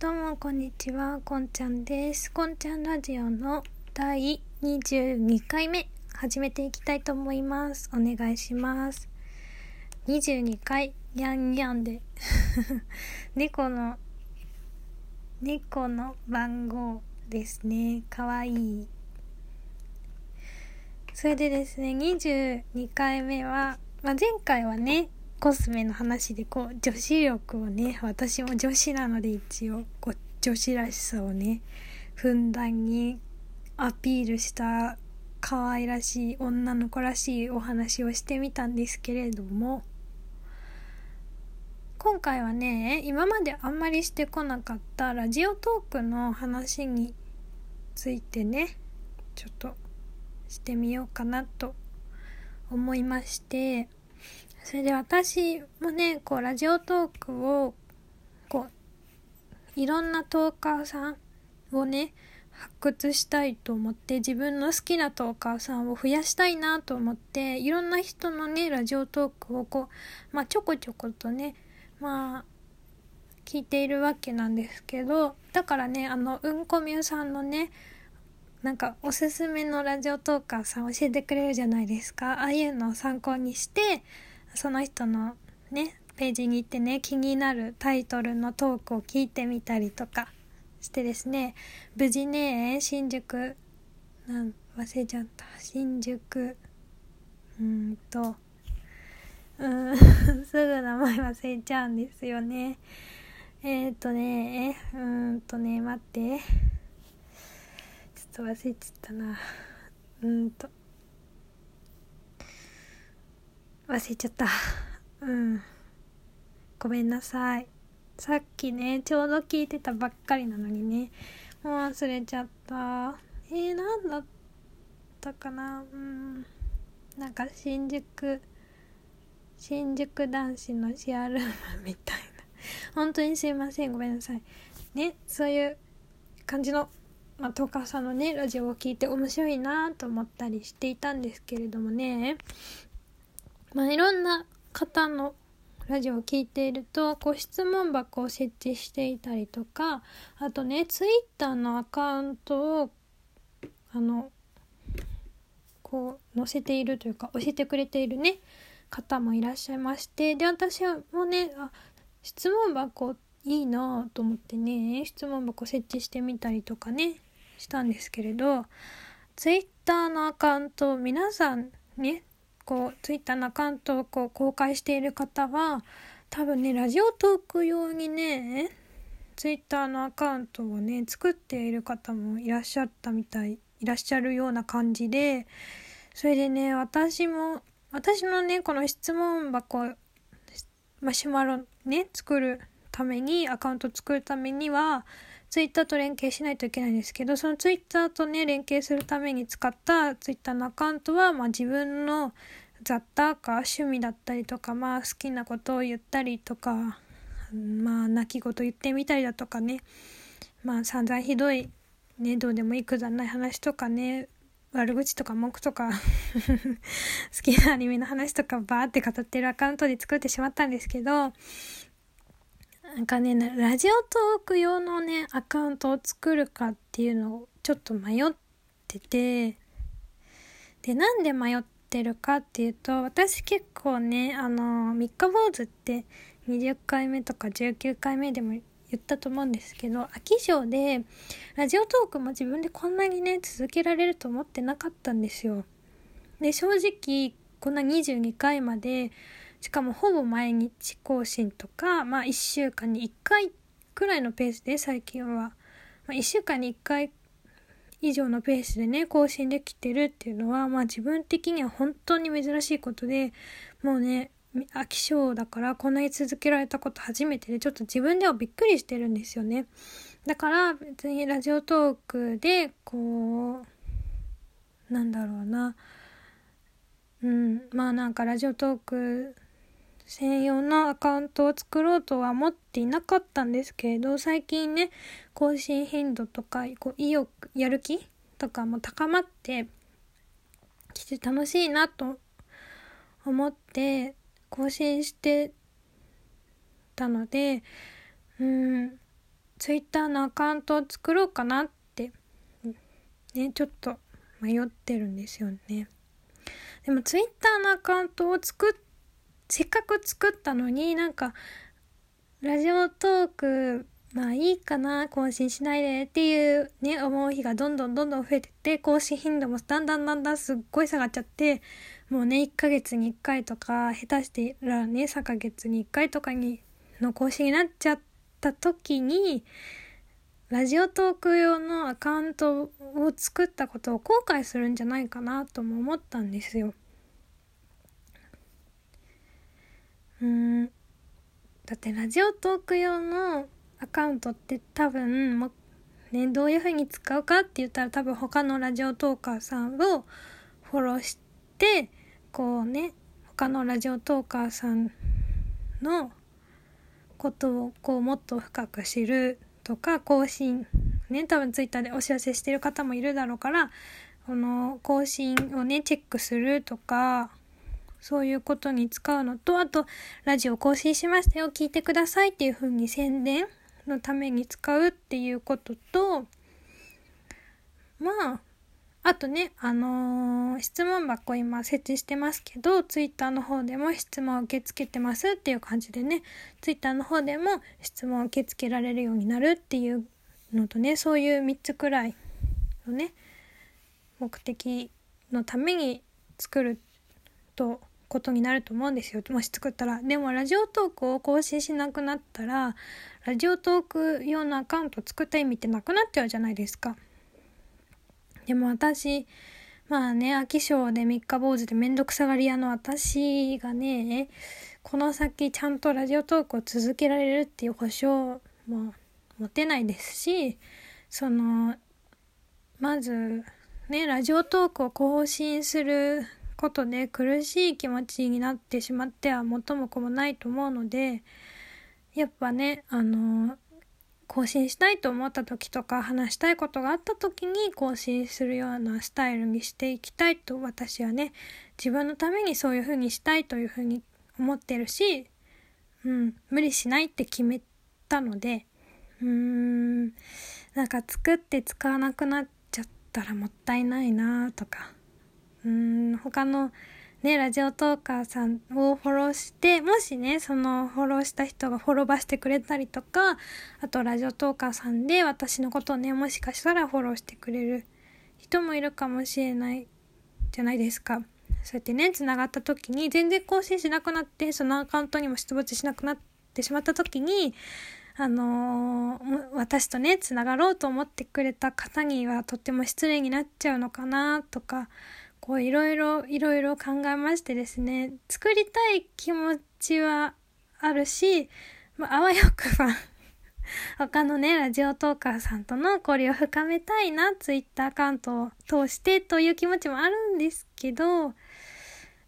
どうもこんにちは、こんちゃんです。こんちゃんラジオの第22回目始めていきたいと思います。お願いします。22回、やんやんで。猫の、猫の番号ですね。かわいい。それでですね、22回目は、まあ、前回はね、コスメの話でこう女子力をね私も女子なので一応こう女子らしさをねふんだんにアピールした可愛らしい女の子らしいお話をしてみたんですけれども今回はね今まであんまりしてこなかったラジオトークの話についてねちょっとしてみようかなと思いましてそれで私もね、こう、ラジオトークを、こう、いろんなトーカーさんをね、発掘したいと思って自分の好きなトーカーさんを増やしたいなと思っていろんな人のねラジオトークをこうまあちょこちょことねまあ聞いているわけなんですけどだからねあのうんこみゅうさんのねなんかおすすめのラジオトーカーさん教えてくれるじゃないですか。ああいうのを参考にしてその人のねページに行ってね気になるタイトルのトークを聞いてみたりとかしてですね無事ね新宿なん忘れちゃった。新宿うんとうん すぐ名前忘れちゃうんですよね。えっ、ー、とねうんとね待って。ちょっと忘れちゃったな。うんと。忘れちゃった。うん。ごめんなさい。さっきね、ちょうど聞いてたばっかりなのにね、もう忘れちゃった。えー、なんだったかな？うん。なんか新宿、新宿男子のシェアルームみたいな。本当にすいません。ごめんなさい。ね、そういう感じの、まあ、トーカーさんのね、ラジオを聞いて面白いなと思ったりしていたんですけれどもね、まあ、いろんな方のラジオを聞いていると、こう質問箱を設置していたりとか、あとね、ツイッターのアカウントを、あの、こう載せているというか、教えてくれているね、方もいらっしゃいまして、で、私もね、あ、質問箱いいなと思ってね、質問箱設置してみたりとかね、したんですけれど、ツイッターのアカウント皆さんね、こうツイッターのアカウントをこう公開している方は多分ねラジオトーク用にねツイッターのアカウントをね作っている方もいらっしゃったみたいいらっしゃるような感じでそれでね私も私のねこの質問箱マシュマロね作るためにアカウント作るためにはツイッターと連携しないといけないんですけど、そのツイッターとね、連携するために使ったツイッターのアカウントは、まあ自分の雑多か趣味だったりとか、まあ好きなことを言ったりとか、まあ泣き言言ってみたりだとかね、まあ散々ひどい、ね、どうでもいいくだらない話とかね、悪口とか文句とか 好きなアニメの話とかバーって語ってるアカウントで作ってしまったんですけど、なんかね、ラジオトーク用のね、アカウントを作るかっていうのをちょっと迷ってて、で、なんで迷ってるかっていうと、私結構ね、あの、三日坊主って20回目とか19回目でも言ったと思うんですけど、飽き性で、ラジオトークも自分でこんなにね、続けられると思ってなかったんですよ。で、正直、こんな22回まで、しかもほぼ毎日更新とか、まあ1週間に1回くらいのペースで最近は、まあ、1週間に1回以上のペースでね、更新できてるっていうのは、まあ自分的には本当に珍しいことで、もうね、飽き性だからこんなに続けられたこと初めてで、ちょっと自分ではびっくりしてるんですよね。だから別にラジオトークで、こう、なんだろうな、うん、まあなんかラジオトーク専用のアカウントを作ろうとは思っていなかったんですけれど、最近ね、更新頻度とか、こう意欲、やる気とかも高まってきて楽しいなと思って更新してたので、うん、ツイッターのアカウントを作ろうかなってねちょっと迷ってるんですよね。でもツイッターのアカウントを作っせっかく作ったのになんかラジオトークまあいいかな更新しないでっていうね思う日がどんどんどんどん増えてって更新頻度もだんだんだんだんすっごい下がっちゃってもうね1ヶ月に1回とか下手してらね3ヶ月に1回とかにの更新になっちゃった時にラジオトーク用のアカウントを作ったことを後悔するんじゃないかなとも思ったんですよ。うんだってラジオトーク用のアカウントって多分もねどういう風に使うかって言ったら多分他のラジオトーカーさんをフォローしてこうね他のラジオトーカーさんのことをこうもっと深く知るとか更新ね多分ツイッターでお知らせしてる方もいるだろうからこの更新をねチェックするとかそういうことに使うのとあとラジオ更新しましたよ聞いてくださいっていう風に宣伝のために使うっていうこととまああとね、あのー、質問箱今設置してますけど、ツイッターの方でも質問受け付けてますっていう感じでね、ツイッターの方でも質問受け付けられるようになるっていうのとね、そういう3つくらいのね、目的のために作るとことになると思うんですよ。もし作ったら。でもラジオトークを更新しなくなったらラジオトーク用のアカウント作った意味ってなくなっちゃうじゃないですか。でも私まあね飽き性で三日坊主でめんどくさがり屋の私がねこの先ちゃんとラジオトークを続けられるっていう保証も持てないですしそのまずねラジオトークを更新することで苦しい気持ちになってしまっては元も子もないと思うのでやっぱねあの更新したいと思った時とか話したいことがあった時に更新するようなスタイルにしていきたいと私はね自分のためにそういう風にしたいという風に思ってるし、うん、無理しないって決めたのでうーんなんか作って使わなくなっちゃったらもったいないなとか。うん他のね、ラジオトーカーさんをフォローして、もしね、そのフォローした人がフォローバしてくれたりとか、あとラジオトーカーさんで私のことをね、もしかしたらフォローしてくれる人もいるかもしれないじゃないですか。そうやってね、繋がった時に全然更新しなくなって、そのアカウントにも出没しなくなってしまった時に、あのー、私とね、繋がろうと思ってくれた方にはとっても失礼になっちゃうのかなとか、こういろいろいろいろ考えましてですね作りたい気持ちはあるし、まあ、あわよくば 他のねラジオトーカーさんとの交流を深めたいなツイッターアカウントを通してという気持ちもあるんですけど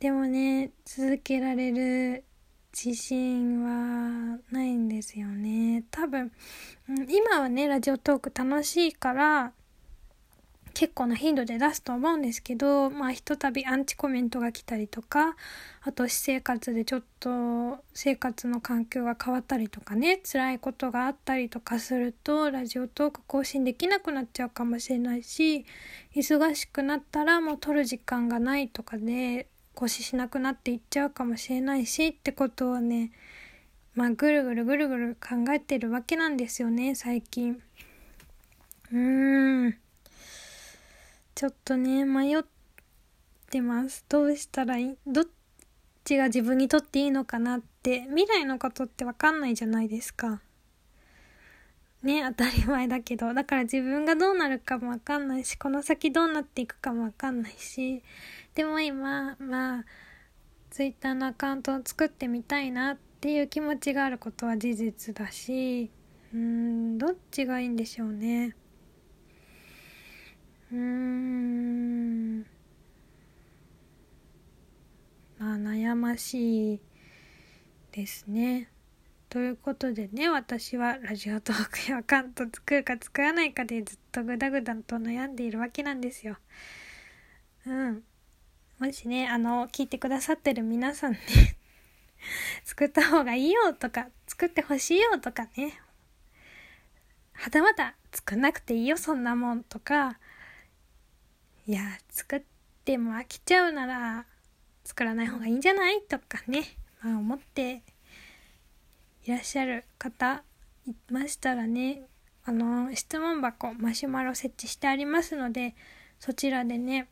でもね続けられる自信はないんですよね。多分、うん、今はねラジオトーク楽しいから結構な頻度で出すと思うんですけど、まあひとたびアンチコメントが来たりとか、あと私生活でちょっと生活の環境が変わったりとかね、辛いことがあったりとかすると、ラジオトーク更新できなくなっちゃうかもしれないし、忙しくなったらもう撮る時間がないとかで、更新しなくなっていっちゃうかもしれないしってことをね、まあぐるぐるぐるぐる考えてるわけなんですよね、最近。うーん。ちょっとね、迷ってます。どうしたらいい？どっちが自分にとっていいのかなって、未来のことってわかんないじゃないですか。ね、当たり前だけど。だから自分がどうなるかもわかんないし、この先どうなっていくかもわかんないし。でも今、まあ、ツイッターのアカウントを作ってみたいなっていう気持ちがあることは事実だし、うーん、どっちがいいんでしょうね。うーんまあ悩ましいですね。ということでね私はラジオトークやアカウント作るか作らないかでずっとグダグダと悩んでいるわけなんですよ。うん。もしねあの聞いてくださってる皆さんね 作った方がいいよとか作ってほしいよとかねはたまた作んなくていいよそんなもんとかいや作っても飽きちゃうなら作らない方がいいんじゃない？とかね、まあ、思っていらっしゃる方いましたらねあの質問箱マシュマロ設置してありますのでそちらでね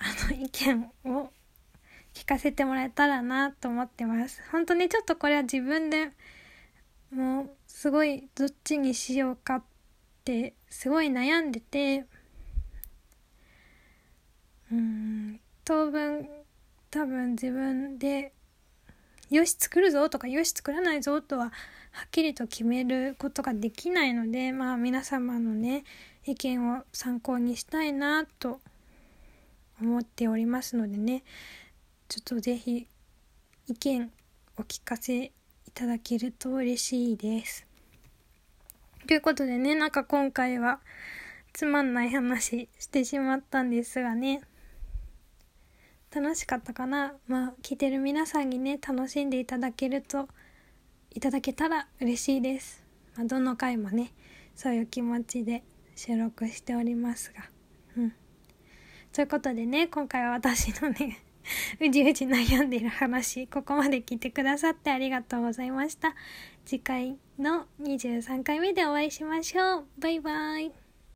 あの意見を聞かせてもらえたらなと思ってます。本当にちょっとこれは自分でもうすごいどっちにしようかってすごい悩んでてうん。当分多分自分でよし作るぞとかよし作らないぞとははっきりと決めることができないのでまあ皆様のね意見を参考にしたいなと思っておりますのでね。ちょっと是非意見お聞かせいただけると嬉しいです。ということでねなんか今回はつまんない話してしまったんですがね。楽しかったかな。まあ聞いてる皆さんにね楽しんでいただけるといただけたら嬉しいです、まあ、どの回もねそういう気持ちで収録しておりますが。うん。ということでね今回は私のね うじうじ悩んでいる話ここまで聞いてくださってありがとうございました。次回の23回目でお会いしましょう。バイバイ。